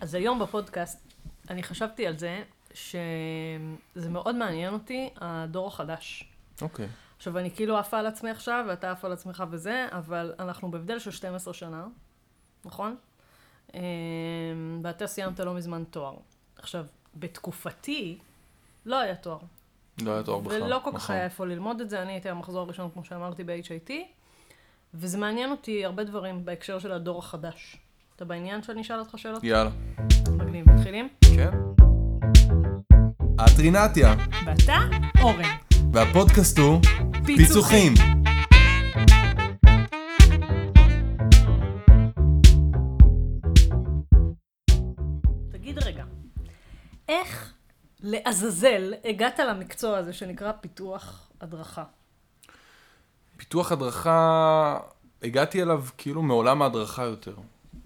אז היום בפודקאסט, אני חשבתי על זה, שזה מאוד מעניין אותי, הדור החדש. אוקיי. עכשיו, אני כאילו עפה על עצמי עכשיו, ואתה עף על עצמך וזה, אבל אנחנו בהבדל של 12 שנה, נכון? אמ, ואתה סיימת לא מזמן תואר. עכשיו, בתקופתי, לא היה תואר. לא היה תואר בכלל. ולא כל כך נכון. היה איפה ללמוד את זה, אני הייתי המחזור הראשון, כמו שאמרתי, ב-HIT, וזה מעניין אותי הרבה דברים בהקשר של הדור החדש. אתה בעניין שאני אשאל אותך שאלות? יאללה. מגניב, מתחילים? כן. את רינתיה, ואתה, אורן. והפודקאסט הוא פיצוחים. תגיד רגע, איך לעזאזל הגעת למקצוע הזה שנקרא פיתוח הדרכה? פיתוח הדרכה, הגעתי אליו כאילו מעולם ההדרכה יותר.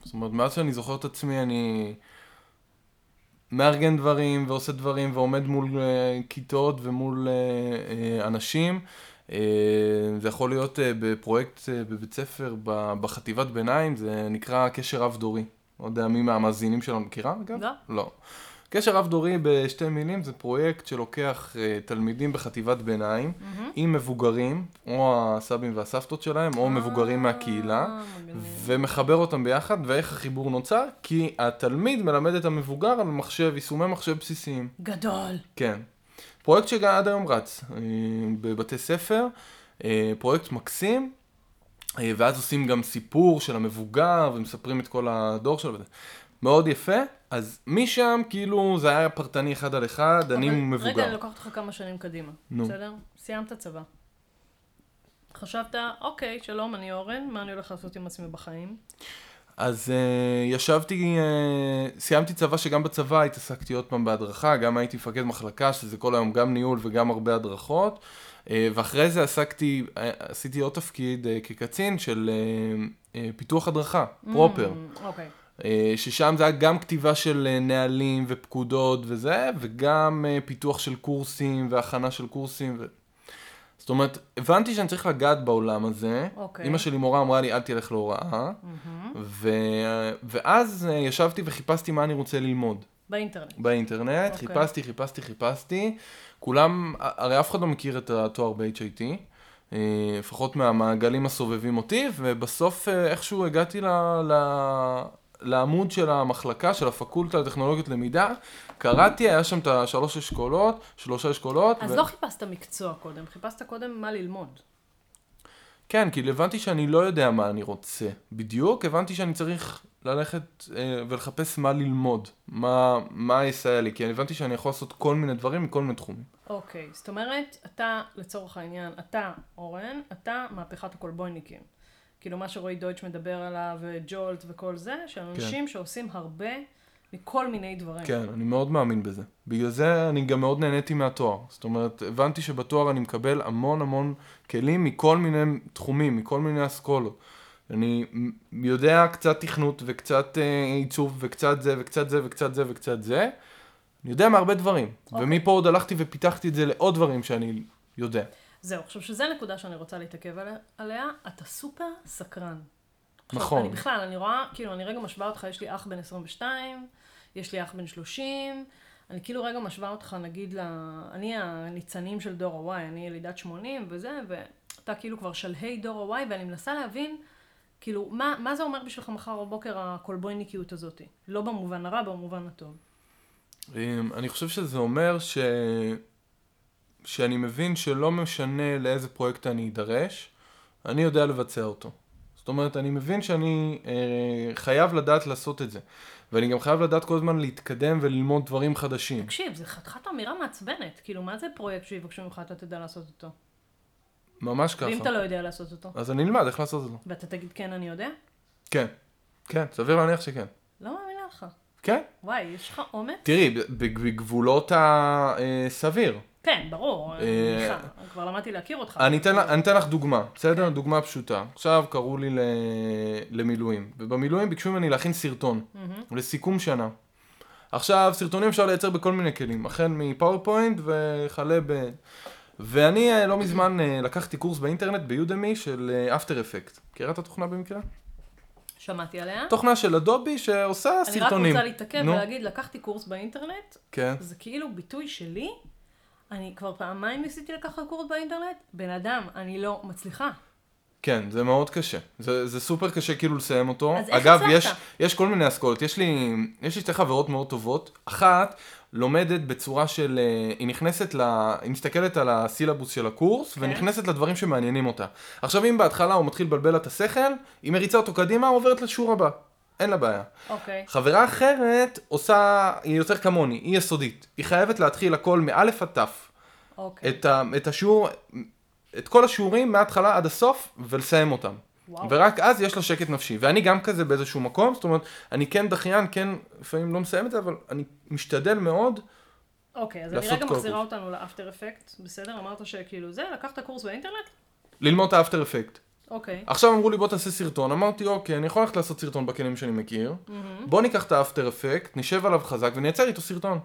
זאת אומרת, מאז שאני זוכר את עצמי, אני מארגן דברים ועושה דברים ועומד מול אה, כיתות ומול אה, אה, אנשים. אה, זה יכול להיות אה, בפרויקט אה, בבית ספר, ב- בחטיבת ביניים, זה נקרא קשר רב-דורי. לא יודע מי מהמאזינים שלנו מכירה, אגב? לא. לא. קשר רב-דורי בשתי מילים זה פרויקט שלוקח אה, תלמידים בחטיבת ביניים עם מבוגרים, או הסבים והסבתות שלהם, או מבוגרים מהקהילה, אה. ומחבר אותם ביחד, ואיך החיבור נוצר? כי התלמיד מלמד את המבוגר על מחשב, יישומי מחשב בסיסיים. גדול. כן. פרויקט שגם עד היום רץ אה, בבתי ספר, אה, פרויקט מקסים, אה, ואז עושים גם סיפור של המבוגר, ומספרים את כל הדור שלו וזה. מאוד יפה, אז משם כאילו זה היה פרטני אחד על אחד, אני מבוגר. רגע, אני לוקחת אותך כמה שנים קדימה. נו. בסדר? סיימת צבא. חשבת, אוקיי, שלום, אני אורן, מה אני הולך לעשות עם עצמי בחיים? אז uh, ישבתי, uh, סיימתי צבא שגם בצבא התעסקתי עוד פעם בהדרכה, גם הייתי מפקד מחלקה, שזה כל היום גם ניהול וגם הרבה הדרכות, uh, ואחרי זה עסקתי, uh, עשיתי עוד תפקיד uh, כקצין של uh, uh, פיתוח הדרכה, פרופר. Mm, אוקיי. אה, ששם זה היה גם כתיבה של אה, נהלים ופקודות וזה, וגם אה, פיתוח של קורסים והכנה של קורסים. ו... זאת אומרת, הבנתי שאני צריך לגעת בעולם הזה. אוקיי. אימא שלי מורה אמרה לי, אל תלך להוראה. ו... ואז ישבתי וחיפשתי מה אני רוצה ללמוד. באינטרנט. באינטרנט, אוקיי. חיפשתי, חיפשתי, חיפשתי. כולם, הרי אף אחד לא מכיר את התואר ב-HIT, לפחות מהמעגלים הסובבים אותי, ובסוף איכשהו הגעתי ל, ל, לעמוד של המחלקה, של הפקולטה לטכנולוגיות למידה, קראתי, היה שם את השלוש אשכולות, שלושה אשכולות. אז ו- לא חיפשת מקצוע קודם, חיפשת קודם מה ללמוד. כן, כי הבנתי שאני לא יודע מה אני רוצה בדיוק, הבנתי שאני צריך ללכת אה, ולחפש מה ללמוד, מה, מה יסייע לי, כי הבנתי שאני יכול לעשות כל מיני דברים מכל מיני תחומים. אוקיי, זאת אומרת, אתה, לצורך העניין, אתה, אורן, אתה מהפכת הקולבויניקים. כאילו מה שרועי דויטש מדבר עליו, וג'ולט וכל זה, של אנשים שעושים הרבה מכל מיני דברים. כן, אני מאוד מאמין בזה. בגלל זה אני גם מאוד נהניתי מהתואר. זאת אומרת, הבנתי שבתואר אני מקבל המון המון כלים מכל מיני תחומים, מכל מיני אסכולות. אני יודע קצת תכנות וקצת אה, עיצוב וקצת זה וקצת זה וקצת זה וקצת זה. אני יודע מהרבה דברים. אוקיי. ומפה עוד הלכתי ופיתחתי את זה לעוד דברים שאני יודע. זהו, עכשיו שזו נקודה שאני רוצה להתעכב עליה, אתה סופר סקרן. נכון. אני בכלל, אני רואה, כאילו, אני רגע משווה אותך, יש לי אח בן 22, יש לי אח בן 30, אני כאילו רגע משווה אותך, נגיד, ל... אני הניצנים של דור ה-Y, אני ילידת 80 וזה, ואתה כאילו כבר שלהי דור ה-Y, ואני מנסה להבין, כאילו, מה, מה זה אומר בשבילך מחר בבוקר הקולבויניקיות הזאת? לא במובן הרע, במובן הטוב. אמ, אני חושב שזה אומר ש... שאני מבין שלא משנה לאיזה פרויקט אני אדרש, אני יודע לבצע אותו. זאת אומרת, אני מבין שאני אה, חייב לדעת לעשות את זה. ואני גם חייב לדעת כל הזמן להתקדם וללמוד דברים חדשים. תקשיב, זה חתיכת אמירה מעצבנת. כאילו, מה זה פרויקט שיבקשו ממך, אתה תדע לעשות אותו? ממש ואם ככה. אתה לא יודע לעשות אותו, אז אני אלמד איך לעשות זה. ואתה תגיד כן, אני יודע? כן. כן, סביר להניח שכן. לא מאמינה לך. כן. וואי, יש לך אומץ? תראי, בגבולות הסביר. כן, ברור, אני אה. כבר למדתי להכיר אותך. אני אתן, אני לך דוגמה, בסדר? דוגמה פשוטה. עכשיו קראו לי. למילואים, ובמילואים ביקשו ממני להכין סרטון, לסיכום שנה. עכשיו, סרטונים אפשר לייצר בכל מיני כלים, החל מפאורפוינט וכלה ב... ואני אה, לא מזמן אה, לקחתי קורס באינטרנט ביודמי של אפטר אפקט. מכירה את התוכנה במקרה? שמעתי עליה. תוכנה של אדובי שעושה אני רק סרטונים. רוצה להתעכב ולהגיד, לקחתי קורס באינטרנט, כן. זה כאילו ביטוי שלי. אני כבר פעמיים ניסיתי לקחת קורס באינטרנט, בן אדם, אני לא מצליחה. כן, זה מאוד קשה. זה, זה סופר קשה כאילו לסיים אותו. אז איך אגב, הצלחת? יש, יש כל מיני אסכולות. יש לי, יש לי שתי חברות מאוד טובות. אחת לומדת בצורה של... אה, היא נכנסת ל... היא מסתכלת על הסילבוס של הקורס, כן. ונכנסת לדברים שמעניינים אותה. עכשיו, אם בהתחלה הוא מתחיל לבלבל לה את השכל, היא מריצה אותו קדימה, עוברת לשיעור הבא. אין לה בעיה. אוקיי. חברה אחרת עושה, היא יותר כמוני, היא יסודית. היא חייבת להתחיל הכל מאלף עד תף. אוקיי. את, ה, את השיעור, את כל השיעורים מההתחלה עד הסוף, ולסיים אותם. וואו. ורק אז יש לה שקט נפשי. ואני גם כזה באיזשהו מקום, זאת אומרת, אני כן דחיין, כן, לפעמים לא מסיים את זה, אבל אני משתדל מאוד. אוקיי, אז אני לעשות רגע מחזירה הקורס. אותנו לאפטר אפקט, בסדר? אמרת שכאילו זה, לקחת קורס באינטרנט? ללמוד את האפטר אפקט. אוקיי. עכשיו אמרו לי בוא תעשה סרטון, אמרתי אוקיי, אני יכול ללכת לעשות סרטון בכלים שאני מכיר, בוא ניקח את האפטר אפקט, נשב עליו חזק ונייצר איתו סרטון.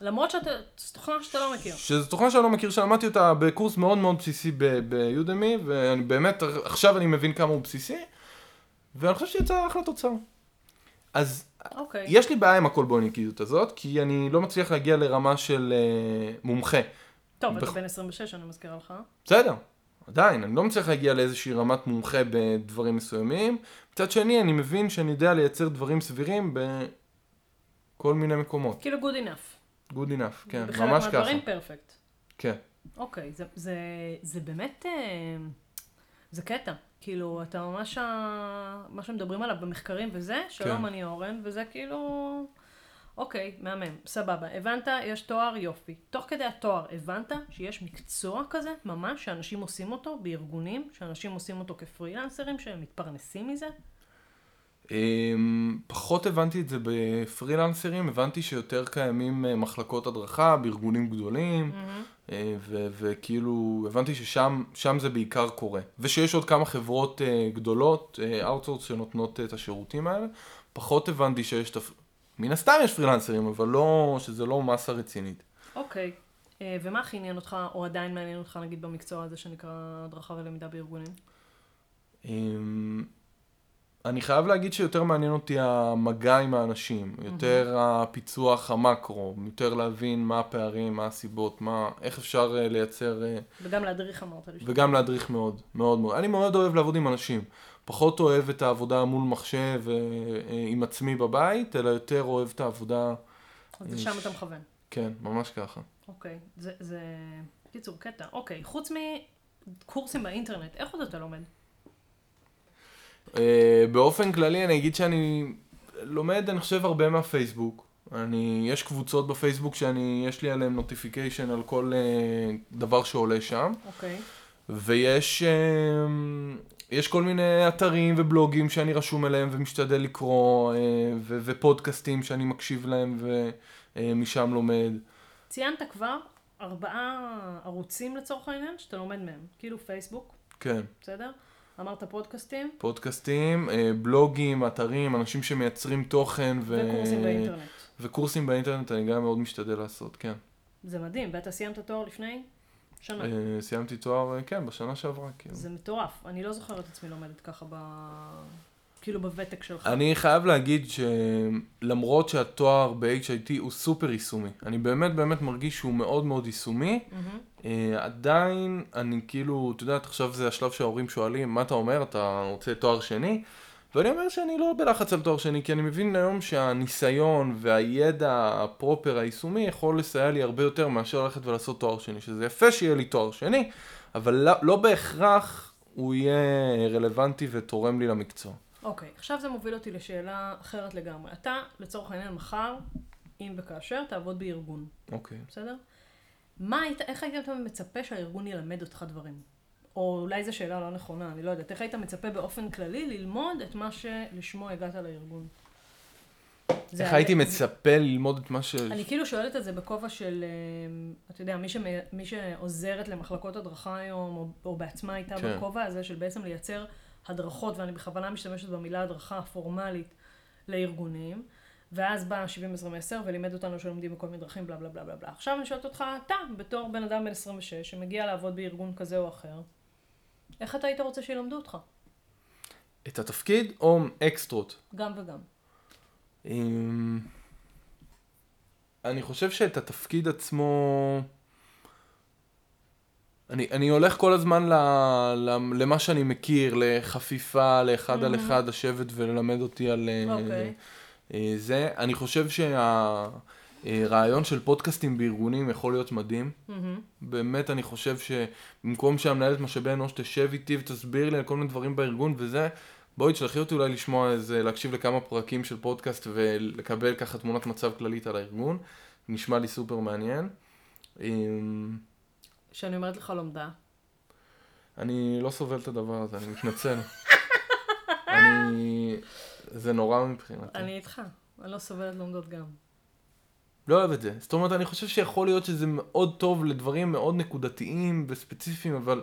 למרות שאתה, זו תוכנה שאתה לא מכיר. שזו תוכנה שאני לא מכיר, שלמדתי אותה בקורס מאוד מאוד בסיסי ביודמי, ואני באמת, עכשיו אני מבין כמה הוא בסיסי, ואני חושב שיצא אחלה תוצר. אז אוקיי. יש לי בעיה עם הקולבוניקיות הזאת, כי אני לא מצליח להגיע לרמה של uh, מומחה. טוב, אתה בכ- בן 26, אני מזכירה לך. בסדר, עדיין, אני לא מצליח להגיע לאיזושהי רמת מומחה בדברים מסוימים. מצד שני, אני מבין שאני יודע לייצר דברים סבירים בכל מיני מקומות. כאילו good enough. Good enough, כן, בחלק ממש ככה. מהדברים פרפקט. כן. אוקיי, זה, זה, זה באמת, אה, זה קטע. כאילו, אתה ממש, ה- מה שמדברים עליו במחקרים וזה, שלום, כן. אני אורן, וזה כאילו, אוקיי, מהמם, סבבה. הבנת, יש תואר, יופי. תוך כדי התואר, הבנת שיש מקצוע כזה, ממש, שאנשים עושים אותו בארגונים, שאנשים עושים אותו כפרילנסרים, שהם מתפרנסים מזה? אמ, פחות הבנתי את זה בפרילנסרים, הבנתי שיותר קיימים אה, מחלקות הדרכה בארגונים גדולים, ו- וכאילו הבנתי ששם שם זה בעיקר קורה. ושיש עוד כמה חברות אה, גדולות, outsource, שנותנות את השירותים האלה. פחות הבנתי שיש. מן הסתם יש פרילנסרים, אבל לא, שזה לא מסה רצינית. אוקיי. אה, ומה הכי עניין אותך, או עדיין מעניין אותך, נגיד, במקצוע הזה שנקרא הדרכה ולמידה בארגונים? אני חייב להגיד שיותר מעניין אותי המגע עם האנשים, יותר הפיצוח המקרו, יותר להבין מה הפערים, מה הסיבות, מה, איך אפשר אה, לייצר, אה, וגם להדריך אמרת. וגם להדריך מאוד, מאוד מאוד. אני מאוד אוהב לעבוד עם אנשים. פחות אוהב את העבודה מול מחשב אה, אה, עם עצמי בבית, אלא יותר אוהב את העבודה, אז לשם אתה מכוון. כן, ממש ככה. אוקיי, זה, זה... קיצור, קטע. אוקיי, חוץ מקורסים באינטרנט, איך עוד אתה לומד? אה, באופן כללי אני אגיד שאני לומד, אני חושב, הרבה מהפייסבוק. אני, יש קבוצות בפייסבוק שאני, יש לי עליהן נוטיפיקיישן על כל אה, דבר שעולה שם, אוקיי. ויש אה, יש כל מיני אתרים ובלוגים שאני רשום אליהם ומשתדל לקרוא, אה, ו- ופודקאסטים שאני מקשיב להם ומשם לומד. ציינת כבר ארבעה ערוצים לצורך העניין, שאתה לומד מהם. כאילו פייסבוק, כן, בסדר? אמרת פודקאסטים, פודקאסטים, אה, בלוגים, אתרים, אנשים שמייצרים תוכן ו... וקורסים באינטרנט. וקורסים באינטרנט אני גם מאוד משתדל לעשות, כן. זה מדהים, ואתה סיימת תואר לפני שנה. אה, סיימתי תואר, אה, כן, בשנה שעברה, כאילו. זה מטורף. אני לא זוכרת את עצמי לומדת ככה ב... כאילו בוותק שלך. אני חייב להגיד שלמרות שהתואר ב-HIT הוא סופר יישומי, אני באמת באמת מרגיש שהוא מאוד מאוד יישומי. אה, עדיין אני כאילו, את יודעת, עכשיו זה השלב שההורים שואלים, מה אתה אומר, אתה רוצה תואר שני? ואני אומר שאני לא בלחץ על תואר שני, כי אני מבין היום שהניסיון והידע הפרופר היישומי יכול לסייע לי הרבה יותר מאשר ללכת ולעשות תואר שני, שזה יפה שיהיה לי תואר שני, אבל לא, לא בהכרח הוא יהיה רלוונטי ותורם לי למקצוע. אוקיי, עכשיו זה מוביל אותי לשאלה אחרת לגמרי. אתה, לצורך העניין, מחר, אם וכאשר, תעבוד בארגון, אוקיי. בסדר? מה היית, איך היית מצפה שהארגון ילמד אותך דברים? או אולי זו שאלה לא נכונה, אני לא יודעת. איך היית מצפה באופן כללי ללמוד את מה שלשמו הגעת לארגון? איך הייתי מצפה ללמוד את מה ש... אני כאילו שואלת את זה בכובע של, אה, אתה יודע, מי, שמי, מי שעוזרת למחלקות הדרכה היום, או, או בעצמה הייתה כן. בכובע הזה של בעצם לייצר הדרכות, ואני בכוונה משתמשת במילה הדרכה פורמלית לארגונים, ואז בא 70-10 ולימד אותנו שלומדים בכל מיני דרכים, בלה בלה בלה בלה בלה. עכשיו אני שואלת אותך, אתה, בתור בן אדם בן 26, שמגיע לעבוד בארגון כזה או אחר, איך אתה היית רוצה שילמדו אותך? את התפקיד או אקסטרות? גם וגם. אמ, אני חושב שאת התפקיד עצמו... אני, אני הולך כל הזמן ל, ל, למה שאני מכיר, לחפיפה, לאחד על אחד, לשבת וללמד אותי על אה, אוקיי. אה, זה. אני חושב שהרעיון של פודקאסטים בארגונים יכול להיות מדהים. מהמם. באמת אני חושב שבמקום שהמנהלת משאבי אנוש תשב איתי ותסביר לי על כל מיני דברים בארגון וזה, בואי תשלחי אותי אולי לשמוע איזה, להקשיב לכמה פרקים של פודקאסט ולקבל ככה תמונת מצב כללית על הארגון. נשמע לי סופר מעניין. כשאני אומרת לך לומדה. אני לא סובל את הדבר הזה, אני מתנצל. אני... זה נורא מבחינתי. אני איתך. אני לא סובלת לומדות גם. לא אוהב את זה. זאת אומרת, אני חושב שיכול להיות שזה מאוד טוב לדברים מאוד נקודתיים וספציפיים, אבל...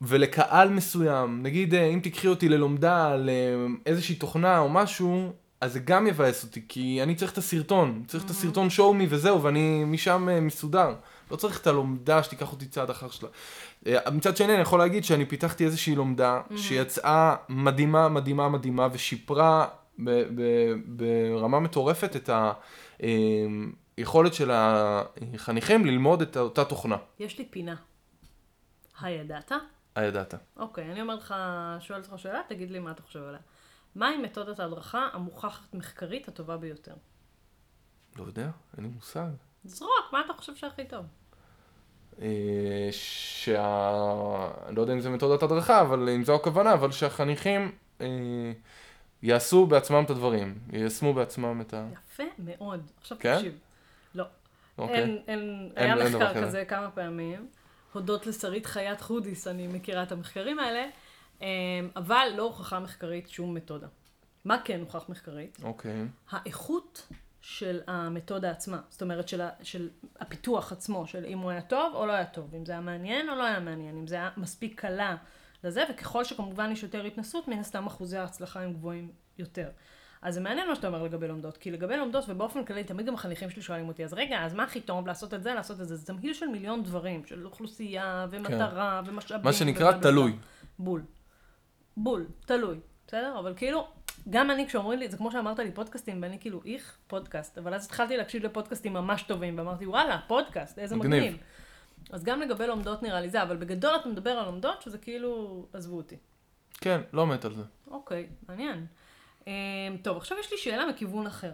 ולקהל מסוים, נגיד אה, אם תקחי אותי ללומדה על איזושהי תוכנה או משהו, אז זה גם יבאס אותי, כי אני צריך את הסרטון, צריך את הסרטון show me וזהו, ואני משם אה, מסודר. לא צריך את הלומדה שתיקח אותי צעד אחר שלה. אה, מצד שני, אני יכול להגיד שאני פיתחתי איזושהי לומדה שיצאה מדהימה, מדהימה, מדהימה, ושיפרה ברמה מטורפת את היכולת של החניכים ללמוד את אותה תוכנה. יש לי פינה. הידעת? הידעת. אוקיי, אני אומרת לך, שואלת אותך שאלה, תגיד לי מה אתה חושב עליה. מהי מתודת ההדרכה המוכחת מחקרית הטובה ביותר? לא יודע, אין לי מושג. זרוק, מה אתה חושב שהכי טוב? אה, שה... לא יודע אם זה מתודת הדרכה, אבל אם זו הכוונה, אבל שהחניכים אה, יעשו בעצמם את הדברים, יישמו בעצמם את ה... יפה מאוד. עכשיו כן? תקשיב. לא. אוקיי. אין, אין, אין- היה אין מחקר כזה. כזה כמה פעמים. הודות לשרית חייט חודיס, אני מכירה את המחקרים האלה, אמ, אבל לא הוכחה מחקרית שום מתודה. מה כן הוכח מחקרית? אוקיי. האיכות של המתודה עצמה. זאת אומרת, של, ה, של הפיתוח עצמו, של אם הוא היה טוב או לא היה טוב, אם זה היה מעניין או לא היה מעניין, אם זה היה מספיק קלה לזה, וככל שכמובן יש יותר התנסות, מן הסתם אחוזי ההצלחה הם גבוהים יותר. אז זה מעניין מה שאתה אומר לגבי לומדות, כי לגבי לומדות, ובאופן כללי, תמיד גם החניכים שלי שואלים אותי, אז רגע, אז מה הכי טוב לעשות את זה, לעשות את זה? זה תמהיל של מיליון דברים, של אוכלוסייה, ומטרה, ומשאבים. מה שנקרא. תלוי. בול. בול, תלוי, בסדר? אבל כאילו, גם אני כשאומרים לי, זה כמו שאמרת לי פודקאסטים, ואני כאילו, איך פודקאסט, אבל אז התחלתי להקשיב לפודקאסטים ממש טובים, ואמרתי, וואלה, פודקאסט, איזה מגניב. מגניב. אז גם לגבי לומדות נראה לי זה, אבל בגדול אתה מדבר על לומדות, שזה כאילו, עזבו אותי. כן, לא מת על זה. אוקיי, מעניין. אמ, טוב, עכשיו יש לי שאלה מכיוון אחר.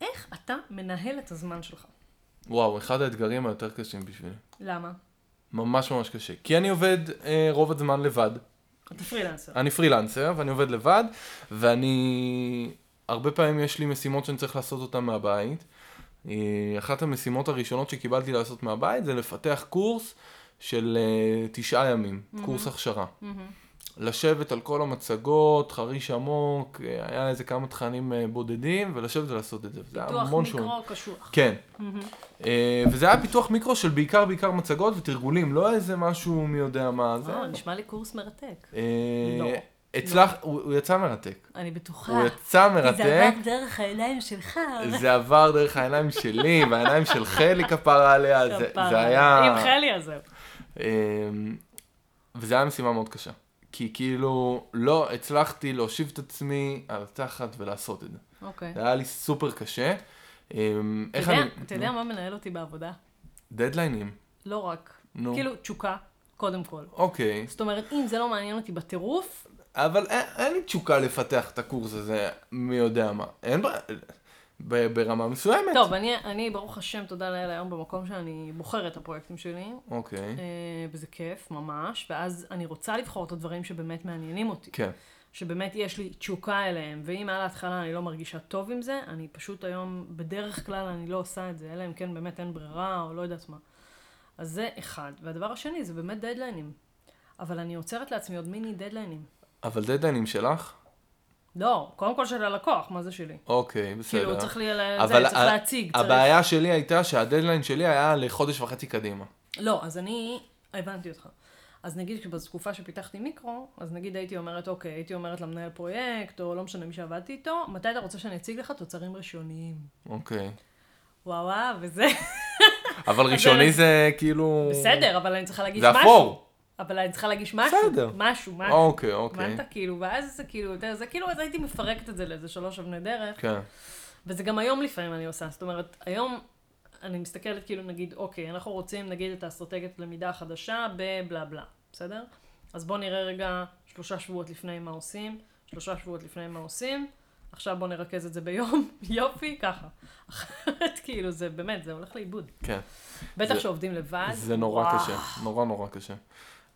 איך אתה מנהל את הזמן שלך? וואו, אחד האתגרים היותר קשים בשבילי. למה? ממש ממש קשה. כי אני עובד אה, רוב הזמן לבד. אתה פרילנסר. אני פרילנסר ואני עובד לבד, ואני... הרבה פעמים יש לי משימות שאני צריך לעשות אותן מהבית. אה, אחת המשימות הראשונות שקיבלתי לעשות מהבית זה לפתח קורס של אה, תשעה ימים, קורס הכשרה. לשבת על כל המצגות, חריש עמוק, אה, היה איזה כמה תכנים אה, בודדים, ולשבת ולעשות את זה. פיתוח. מיקרו קשוח. כן. אה, וזה היה פיתוח מיקרו של בעיקר בעיקר מצגות ותרגולים, לא איזה משהו מי יודע מה. זה... אה, נשמע לי קורס מרתק. לא. הצלח, הוא הוא יצא מרתק. אני בטוחה. הוא יצא כי זה מרתק, עבד דרך העיניים שלך. זה עבר דרך העיניים שלי, והעיניים של חלי כפרה עליה, זה-. זה היה... עם חלי אז זהו. וזה היה משימה מאוד קשה. כי כאילו לא הצלחתי להושיב את עצמי על התחת ולעשות את זה. אוקיי. זה היה לי סופר קשה. אמ, איך אני... אתה יודע מה מנהל אותי בעבודה? דדליינים. לא רק. נו. כאילו, תשוקה, קודם כל. אוקיי. זאת אומרת, אם זה לא מעניין אותי בטירוף, אבל אין לי תשוקה לפתח את הקורס הזה, מי יודע מה. אין בעיה. ברמה מסוימת. טוב, אני, אני, ברוך השם, תודה לאל, היום במקום שאני בוחרת את הפרויקטים שלי, אוקיי. אה, וזה כיף, ממש, ואז אני רוצה לבחור את הדברים שבאמת מעניינים אותי. כן. שבאמת יש לי תשוקה אליהם, ואם על ההתחלה אני לא מרגישה טוב עם זה, אני פשוט היום, בדרך כלל אני לא עושה את זה, אלא אם כן באמת אין ברירה, או לא יודעת מה. אז זה אחד. והדבר השני, זה באמת דדליינים. אבל אני עוצרת לעצמי עוד מיני דדליינים. אבל דדליינים שלך? לא, קודם כל של הלקוח, מה זה שלי? אוקיי, בסדר. כאילו, צריך, לי, זה, אבל צריך ה- להציג. צריך... הבעיה שלי הייתה שהדדליין שלי היה לחודש וחצי קדימה. לא, אז אני, הבנתי אותך. אז נגיד שבתקופה שפיתחתי מיקרו, אז נגיד הייתי אומרת, אוקיי, הייתי אומרת למנהל פרויקט, או לא משנה מי שעבדתי איתו, מתי אתה רוצה שאני אציג לך תוצרים ראשוניים? אוקיי. וואו וואו, וזה... אבל ראשוני זה כאילו... בסדר, אבל אני צריכה להגיד זה משהו. אפור. אבל אני צריכה להגיש משהו, בסדר. משהו, משהו. אוקיי, אוקיי. הבנת? כאילו, ואז זה כאילו, אתה יודע, זה כאילו, אז הייתי מפרקת את זה לאיזה שלוש אבני דרך, כן. וזה גם היום לפעמים אני עושה, זאת אומרת, היום אני מסתכלת כאילו, נגיד, אוקיי, אנחנו רוצים, נגיד, את האסטרטגיית למידה החדשה בבלה בלה, בסדר? אז בואו נראה רגע שלושה שבועות לפני מה עושים, שלושה שבועות לפני מה עושים, עכשיו בואו נרכז את זה ביום, יופי, ככה. אחרת, כאילו, זה באמת, זה הולך לאיבוד. כן. בטח זה- שעובדים לבד. זה נורא וואו. קשה, נורא נורא קשה.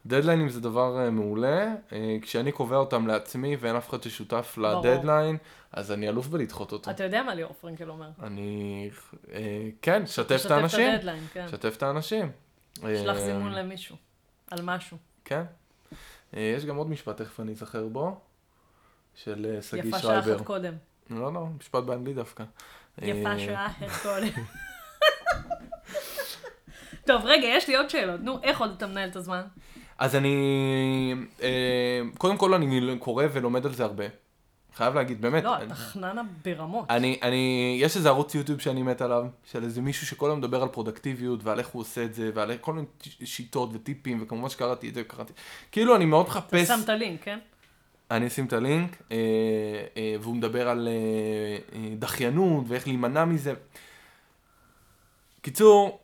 דדליינים זה דבר אה, מעולה, אה, כשאני קובע אותם לעצמי ואין אף אחד ששותף. לדדליין, אז אני אלוף בלדחות אותו. אתה יודע מה ליאור פרנקל אומר? אני, אה, כן, שתף את האנשים, את הדדליין, כן. שתף את האנשים. שלח זימון למישהו, על משהו. כן. יש גם עוד משפט, תכף אני אזכר בו, של שגיא יפה שעה שרייבר. אחת קודם. לא, לא, משפט באנגלית דווקא. יפה שעה אחת קודם. טוב, רגע, יש לי עוד שאלות. נו, איך עוד אתה מנהל את הזמן? אז אני, אה, קודם כל אני קורא ולומד על זה הרבה. חייב להגיד, באמת. לא, אתה חננה ברמות. אני, אני, יש איזה ערוץ יוטיוב שאני מת עליו, של איזה מישהו שכל היום מדבר על פרודקטיביות ועל איך הוא עושה את זה, ועל כל מיני שיטות וטיפים, וכמובן שקראתי את זה, קראתי. כאילו, אני מאוד אתה מחפש, שם את הלינק, כן? אני אשים את הלינק, אה, אה, והוא מדבר על אה, אה, דחיינות ואיך להימנע מזה. קיצור,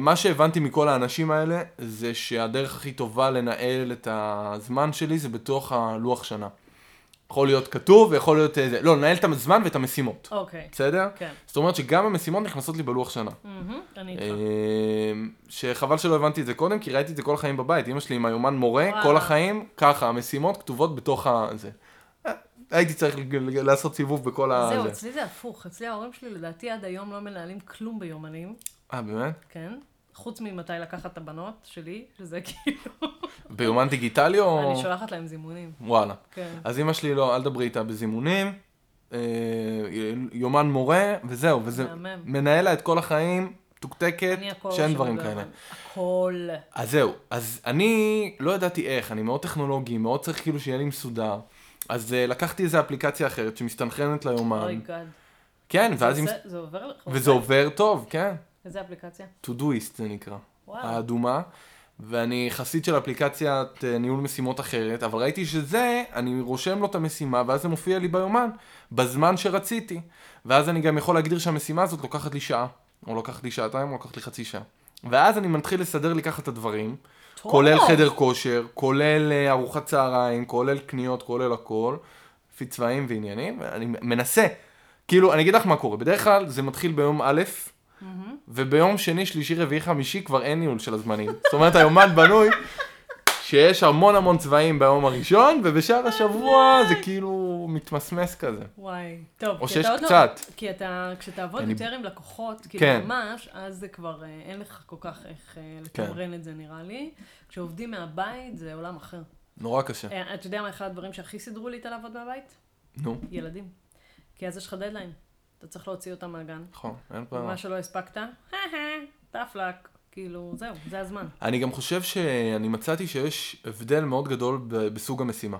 מה שהבנתי מכל האנשים האלה, זה שהדרך הכי טובה לנהל את הזמן שלי זה בתוך הלוח שנה. יכול להיות כתוב ויכול להיות איזה, לא, לנהל את הזמן ואת המשימות. אוקיי, בסדר? כן. זאת אומרת שגם המשימות נכנסות לי בלוח שנה. מהמם, אני איתך. אה, שחבל שלא הבנתי את זה קודם, כי ראיתי את זה כל החיים בבית. אמא שלי עם היומן מורה, וואו. כל החיים, ככה, המשימות כתובות בתוך ה... זה. אה, הייתי צריך לעשות סיבוב בכל ה... זהו, זה. אצלי זה הפוך. אצלי ההורים שלי לדעתי עד היום לא מנהלים כלום ביומנים, אה, באמת? כן? חוץ ממתי לקחת את הבנות שלי, שזה כאילו... ביומן דיגיטלי או... אני שולחת להם זימונים, וואלה. כן. אז אמא שלי לא, אל דברי איתה בזימונים, אה, יומן מורה, וזהו, וזה. מנהל לה את כל החיים, מתוקתקת, הכל שאין דברים. כאלה. הכל. אז זהו, אז אני לא ידעתי איך, אני מאוד טכנולוגי, מאוד צריך כאילו שיהיה לי מסודר. אז uh, לקחתי איזה אפליקציה אחרת שמסתנכרנת ליומן. אוי גאד. כן, ואז עם... זה- זה עובר לך? וזה עובר טוב, כן. איזה אפליקציה? Todoist זה נקרא. וואו. האדומה. ואני חסיד של אפליקציית אה, ניהול משימות אחרת, אבל ראיתי שזה, אני רושם לו את המשימה, ואז זה מופיע לי ביומן, בזמן שרציתי. ואז אני גם יכול להגדיר שהמשימה הזאת לוקחת לי שעה, או לוקחת לי שעתיים, או לוקחת לי חצי שעה. ואז אני מתחיל לסדר לי ככה את הדברים, טוב. כולל חדר כושר, כולל אה, ארוחת צהריים, כולל קניות, כולל הכל, לפי צבעים ועניינים, ואני מנסה. כאילו, אני אגיד לך מה קורה, בדרך כלל זה מתחיל ביום א', מהמם. וביום שני, שלישי, רביעי, חמישי כבר אין ניהול של הזמנים. זאת אומרת, היומן בנוי שיש המון המון צבעים ביום הראשון, ובשאר השבוע זה כאילו מתמסמס כזה. וואי. טוב, או שיש לא- קצת. כי אתה, כשתעבוד אני- יותר עם לקוחות, כאילו כן. ממש, אז זה כבר, אה, אין לך כל כך איך אה, לתמרן את זה נראה לי. כשעובדים מהבית זה עולם אחר. נורא קשה. אה, אתה יודע מה אחד הדברים שהכי סידרו לי את הלעבוד מהבית? נו, ילדים. כי אז יש לך דדליין. אתה צריך להוציא אותם מהגן. נכון, אין ברירה. ומה שלא הספקת, טפלק. כאילו, זהו, זה הזמן. אני גם חושב שאני מצאתי שיש הבדל מאוד גדול ב- בסוג המשימה.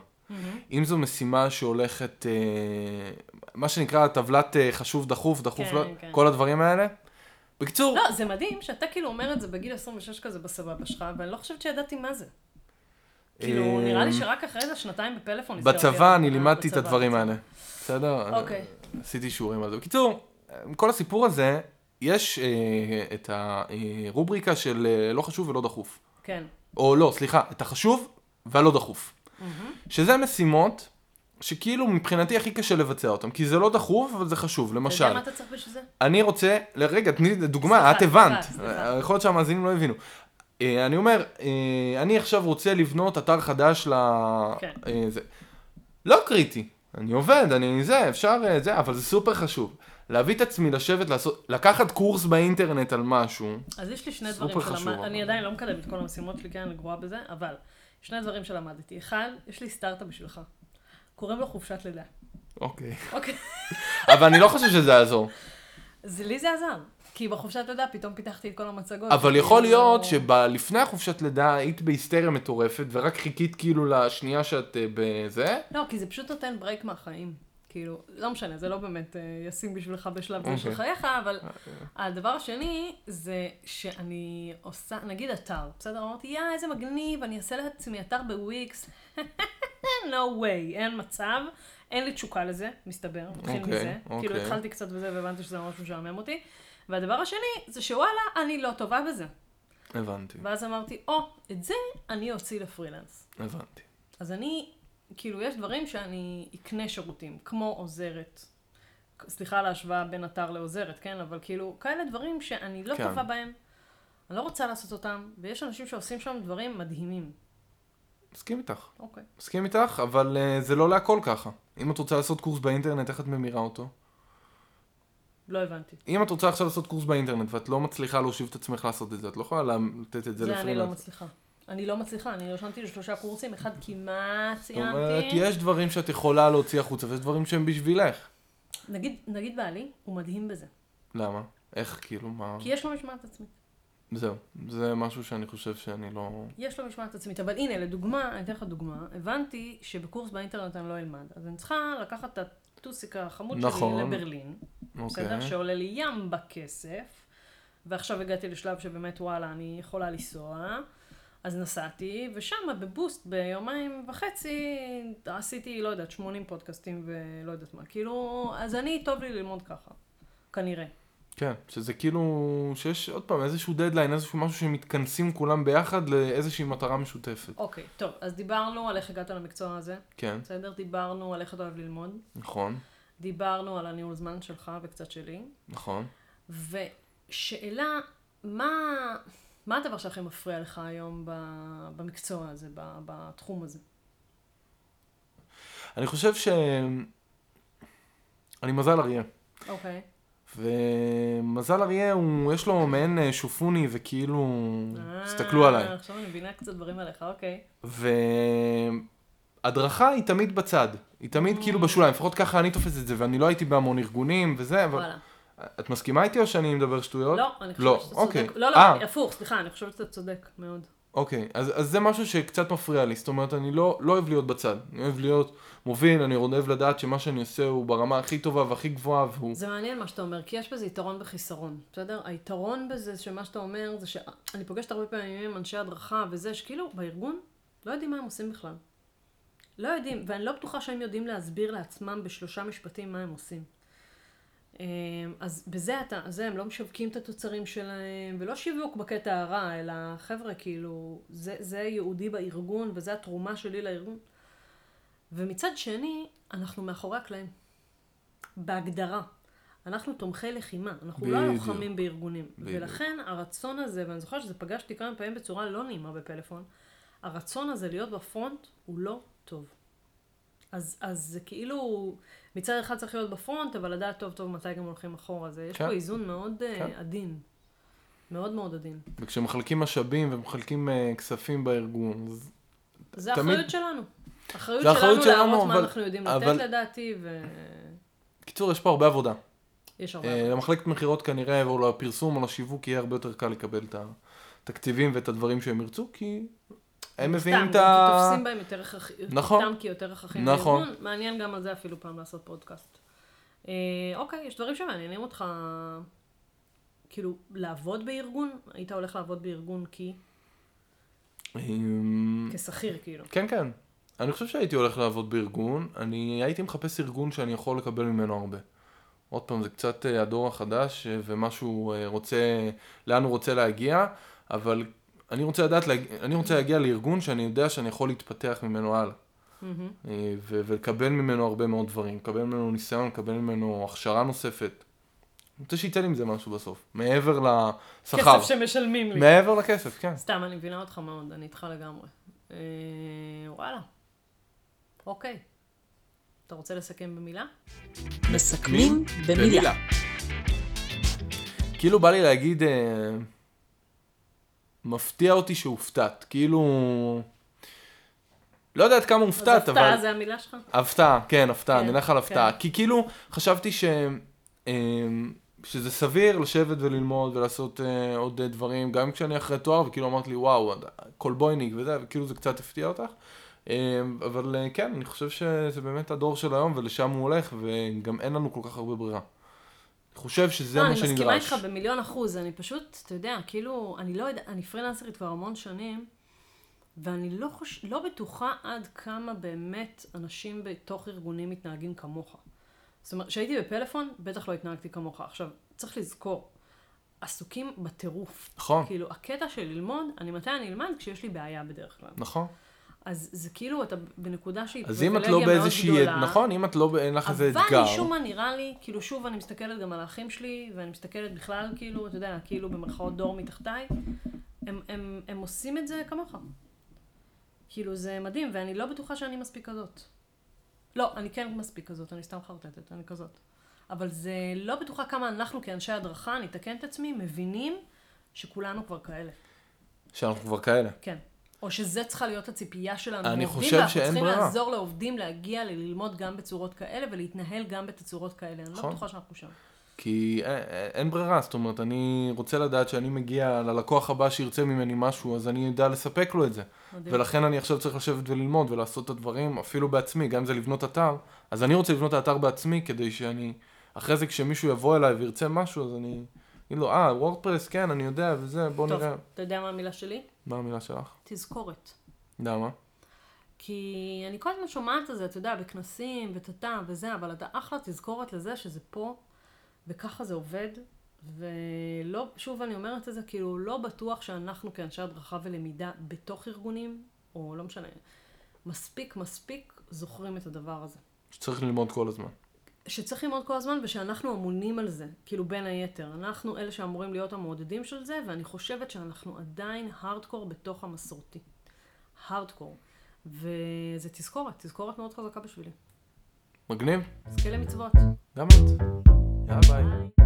אם זו משימה שהולכת, אה, מה שנקרא טבלת אה, חשוב דחוף, דחוף כן, לא, כן. כל הדברים האלה. בקיצור, לא, זה מדהים שאתה כאילו אומר את זה בגיל 26 כזה בסבבה שלך, ואני לא חושבת שידעתי מה זה. כאילו, אה, נראה לי שרק אחרי זה שנתיים בפלאפון בצבא אני לימדתי את הדברים. האלה. בסדר? אוקיי. עשיתי שיעורים על זה. בקיצור, כל הסיפור הזה, יש אה, את הרובריקה של אה, לא חשוב ולא דחוף. כן. או לא, סליחה, את החשוב והלא דחוף. שזה משימות שכאילו מבחינתי הכי קשה לבצע אותן, כי זה לא דחוף, אבל זה חשוב. אתה יודע למשל, מה אתה צריך בשביל זה? אני רוצה, רגע, תני דוגמה, סליחה, את הבנת. סליחה, סליחה. יכול להיות שהמאזינים לא הבינו. אה, אני אומר, אה, אני עכשיו רוצה לבנות אתר חדש ל... כן. אה, זה. לא קריטי, אני עובד, אני זה, אפשר אה, זה, אבל זה סופר חשוב. להביא את עצמי לשבת, לעשות, לקחת קורס באינטרנט על משהו, אז יש לי שני דברים שלמדתי. אני עדיין לא מקדמת את כל המשימות שלי, כן, אני גרועה בזה, אבל שני דברים שלמדתי. אחד, יש לי סטארט-אפ בשבילך. קוראים לו חופשת לידה. אוקיי. אוקיי. אבל אני לא חושב שזה יעזור. זה לי זה עזר. כי בחופשת לידה פתאום פיתחתי את כל המצגות. אבל שלי, יכול להיות לא- שלפני החופשת לידה היית בהיסטריה מטורפת, ורק חיכית כאילו לשנייה שאת אה, בזה. לא, כי זה פשוט נותן break מהחיים. כאילו, לא משנה, זה לא באמת אה, ישים בשבילך בשלב זה של אוקיי. חייך, אבל הדבר השני זה שאני עושה, נגיד אתר, בסדר? אמרתי, יא, איזה מגניב, אני אעשה לעצמי אתר בוויקס. no way, אין מצב, אין לי תשוקה לזה, מסתבר, נתחיל אוקיי, מזה. כאילו אוקיי. התחלתי קצת בזה והבנתי שזה ממש משעמם אותי. והדבר השני, זה שוואלה, אני לא טובה בזה. הבנתי, ואז אמרתי, או, את זה אני אוציא לפרילנס. הבנתי. אז אני, כאילו, יש דברים שאני אקנה שירותים, כמו עוזרת. סליחה על ההשוואה בין אתר לעוזרת, כן? אבל כאילו, כאלה דברים שאני לא כן. טובה בהם. אני לא רוצה לעשות אותם, ויש אנשים שעושים שם דברים מדהימים. מסכים איתך. אוקיי. מסכים איתך, אבל uh, זה לא להכל ככה. אם את רוצה לעשות קורס באינטרנט, איך את ממירה אותו? לא הבנתי. אם את רוצה עכשיו לעשות קורס באינטרנט ואת לא מצליחה להושיב את עצמך לעשות את זה, את לא יכולה לה- לתת את זה זה אני לא לפרילנס. מצליחה. אני לא מצליחה, אני רשמתי לשלושה קורסים, אחד כמעט זאת אומרת, סיימתי. יש דברים שאת יכולה להוציא החוצה, ויש דברים שהם בשבילך. נגיד, נגיד בעלי, הוא מדהים בזה. למה? איך, כאילו, מה... כי יש לו משמעת עצמית. זהו. זה משהו שאני חושב שאני לא... יש לו משמעת עצמית, אבל הנה, לדוגמה, אני אתן לך דוגמה, הבנתי שבקורס באינטרנט אני לא אלמד, אז אני צריכה לקחת את הטוסיק החמוד נכון. שלי לברלין, בסדר? אוקיי. שעולה לי ים בכסף, ועכשיו הגעתי לשלב שבאמת וואלה, אני יכולה לנסוע, אז נסעתי, ושם בבוסט ביומיים וחצי עשיתי, לא יודעת, 80 פודקאסטים ולא יודעת מה, כאילו, אז אני, טוב לי ללמוד ככה, כנראה. כן, שזה כאילו, שיש עוד פעם איזשהו דדליין, איזשהו משהו שמתכנסים כולם ביחד לאיזושהי מטרה משותפת. אוקיי, טוב, אז דיברנו על איך הגעת למקצוע הזה, כן, בסדר? דיברנו על איך אתה אוהב ללמוד. נכון, דיברנו על הניהול זמן שלך וקצת שלי, נכון. ושאלה, מה, מה הדבר שהכי מפריע לך היום ב- במקצוע הזה, ב- בתחום הזה? אני חושב ש... אני מזל אריה. אוקיי. ומזל אריה, הוא, יש לו מעין אה, שופוני, וכאילו, אה, תסתכלו עליי. עכשיו אני מבינה קצת דברים עליך, אוקיי. והדרכה היא תמיד בצד. היא תמיד כאילו בשוליים, לפחות ככה אני תופס את זה, ואני לא הייתי בהמון ארגונים וזה, אבל... וואלה. את מסכימה איתי או שאני מדבר שטויות? לא, אני לא, חושבת שאתה אוקיי. צודק. לא, לא, אה. הפוך, סליחה, אני חושבת שאתה צודק מאוד. אוקיי, אז, אז זה משהו שקצת מפריע לי, זאת אומרת, אני לא, לא אוהב להיות בצד, אני אוהב להיות מוביל, אני אוהב לדעת שמה שאני עושה הוא ברמה הכי טובה והכי גבוהה, והוא... זה מעניין מה שאתה אומר, כי יש בזה יתרון וחיסרון, בסדר? היתרון בזה שמה שאתה אומר זה שאני פוגשת הרבה פעמים עם אנשי הדרכה וזה, שכאילו בארגון לא יודעים מה הם עושים בכלל. לא יודעים, ואני לא בטוחה שהם יודעים להסביר לעצמם בשלושה משפטים מה הם עושים. אמ, אז בזה אתה, זה, הם לא משווקים את התוצרים שלהם, ולא שיווק בקטע הרע, אלא חבר'ה, כאילו, זה, זה ייעודי בארגון, וזה התרומה שלי לארגון. ומצד שני, אנחנו מאחורי הקלעים. בהגדרה. אנחנו תומכי לחימה, אנחנו לא בדיוק. לוחמים בארגונים. בדיוק. ולכן הרצון הזה, ואני זוכרת שזה פגשתי כמה פעמים בצורה לא נעימה בפלאפון, הרצון הזה להיות בפרונט הוא לא טוב. אז, אז זה כאילו, מצד אחד צריך להיות בפרונט, אבל לדעת טוב טוב מתי גם הולכים אחורה. זה, יש כן. פה איזון מאוד כן. כן. עדין. מאוד מאוד עדין. וכשמחלקים משאבים ומחלקים uh, כספים בארגון, אז זה תמיד- אחריות שלנו. אחריות שלנו שלנו, להראות מה אבל- אנחנו יודעים אבל- לתת לדעתי, קיצור, יש פה הרבה עבודה. ויש הרבה. Uh, למחלקת מכירות כנראה, או לפרסום או לשיווק, יהיה הרבה יותר קל לקבל את התקציבים ואת הדברים שהם ירצו, כי הם מביאים את ה... תופסים בהם יותר הכרחי- נכון. סתם כי יותר הכרחים נכון. בארגון. מעניין גם על זה אפילו פעם לעשות פודקאסט. אה, אוקיי, יש דברים שמעניינים אותך, כאילו, לעבוד בארגון? היית הולך לעבוד בארגון כי... אמ, כשכיר, כאילו. כן, כן. אני חושב שהייתי הולך לעבוד בארגון, אני הייתי מחפש ארגון שאני יכול לקבל ממנו הרבה. עוד פעם, זה קצת אה, הדור החדש, אה, ומה שהוא רוצה, לאן הוא רוצה להגיע, אבל אני רוצה לדעת, אני רוצה להגיע לארגון שאני יודע שאני יכול להתפתח ממנו הלאה. אה, ו- ולקבל ממנו הרבה מאוד דברים, לקבל ממנו ניסיון, לקבל ממנו הכשרה נוספת. אני רוצה שייתן לי מזה משהו בסוף, מעבר לשכר. כסף שמשלמים לי. מעבר לכסף, כן. סתם, אני מבינה אותך מאוד, אני איתך לגמרי. אה, וואלה. אוקיי. אתה רוצה לסכם במילה? מסכמים במילה. כאילו בא לי להגיד, אה, מפתיע אותי שהופתעת. כאילו, לא יודעת כמה אז הופתעת, אבל... הפתעה זה המילה שלך? הפתעה, כן, הפתעה, כן, נלך על הפתעה. כן. כי כאילו, חשבתי ש... אמ, שזה סביר לשבת וללמוד ולעשות אה, עוד אה, דברים, גם כשאני אחרי תואר, וכאילו אמרת לי, וואו, קולבויניק וזה, וכאילו זה קצת הפתיע אותך. אה, אבל אה, כן, אני חושב שזה באמת הדור של היום, ולשם הוא הולך, וגם אין לנו כל כך הרבה ברירה. חושב שזה לא, מה אני מסכימה שנדרש. איתך במיליון אחוז, אני פשוט, אתה יודע, כאילו, אני לא יודע, אני פרילנסרית כבר המון שנים, ואני לא, חוש... לא בטוחה עד כמה באמת אנשים בתוך ארגונים מתנהגים כמוך. זאת אומרת, כשהייתי בפלאפון, בטח לא התנהגתי כמוך. עכשיו, צריך לזכור, עסוקים בטירוף. נכון, כאילו, הקטע של ללמוד, אני מתי אני אלמד? כשיש לי בעיה בדרך כלל. נכון. אז זה כאילו, אתה בנקודה שהיא אז אם את פריבילגיה לא מאוד באיזושהי, גדולה. נכון, אם את לא, אין לך איזה אבל אתגר. משום מה נראה לי, כאילו שוב אני מסתכלת גם על האחים שלי, ואני מסתכלת בכלל, כאילו, אתה יודע, כאילו במרכאות דור מתחתיי, הם, הם, הם עושים את זה כמוך. כאילו זה מדהים, ואני לא בטוחה שאני מספיק כזאת. לא, אני כן מספיק כזאת, אני סתם חרטטת, אני כזאת. אבל זה לא בטוחה כמה אנחנו כאנשי הדרכה, אני אתקן את עצמי, מבינים שכולנו כבר כאלה. שאנחנו כבר כאלה. כן. או שזה צריכה להיות הציפייה שלנו. אני מעובדים, חושב ואנחנו שאין צריכים ברירה. לעזור לעובדים להגיע ללמוד גם בצורות כאלה ולהתנהל גם בתצורות כאלה. אני לא נכון. בטוחה שאנחנו שם. כי אין, אין ברירה, זאת אומרת, אני רוצה לדעת שאני מגיע ללקוח הבא שירצה ממני משהו, אז אני יודע לספק לו את זה. מדהים. ולכן אני עכשיו צריך לשבת וללמוד ולעשות את הדברים אפילו בעצמי, גם אם זה לבנות אתר, אז אני רוצה לבנות את האתר בעצמי כדי שאני, אחרי זה כשמישהו יבוא אליי וירצה משהו, אז אני אגיד לו, אה, וורדפרס, כן, אני יודע, וזה, בוא טוב, נראה. אתה יודע מה המילה שלי? מה המילה שלך? תזכורת. למה? כי אני כל הזמן שומעת את זה, אתה יודע, בכנסים וטאטא וזה, אבל אתה אחלה תזכורת לזה שזה פה, וככה זה עובד. ולא, שוב אני אומרת את זה, כאילו לא בטוח שאנחנו כאנשי הדרכה ולמידה בתוך ארגונים, או לא משנה, מספיק מספיק זוכרים את הדבר הזה. שצריך ללמוד כל הזמן. שצריך ללמוד כל הזמן ושאנחנו אמונים על זה, כאילו בין היתר. אנחנו אלה שאמורים להיות המעודדים של זה, ואני חושבת שאנחנו עדיין הארדקור בתוך המסורתי. הארדקור. וזה תזכורת, תזכורת מאוד חזקה בשבילי. מגניב? אז כאלה מצוות. גם את. יאללה ביי. ביי.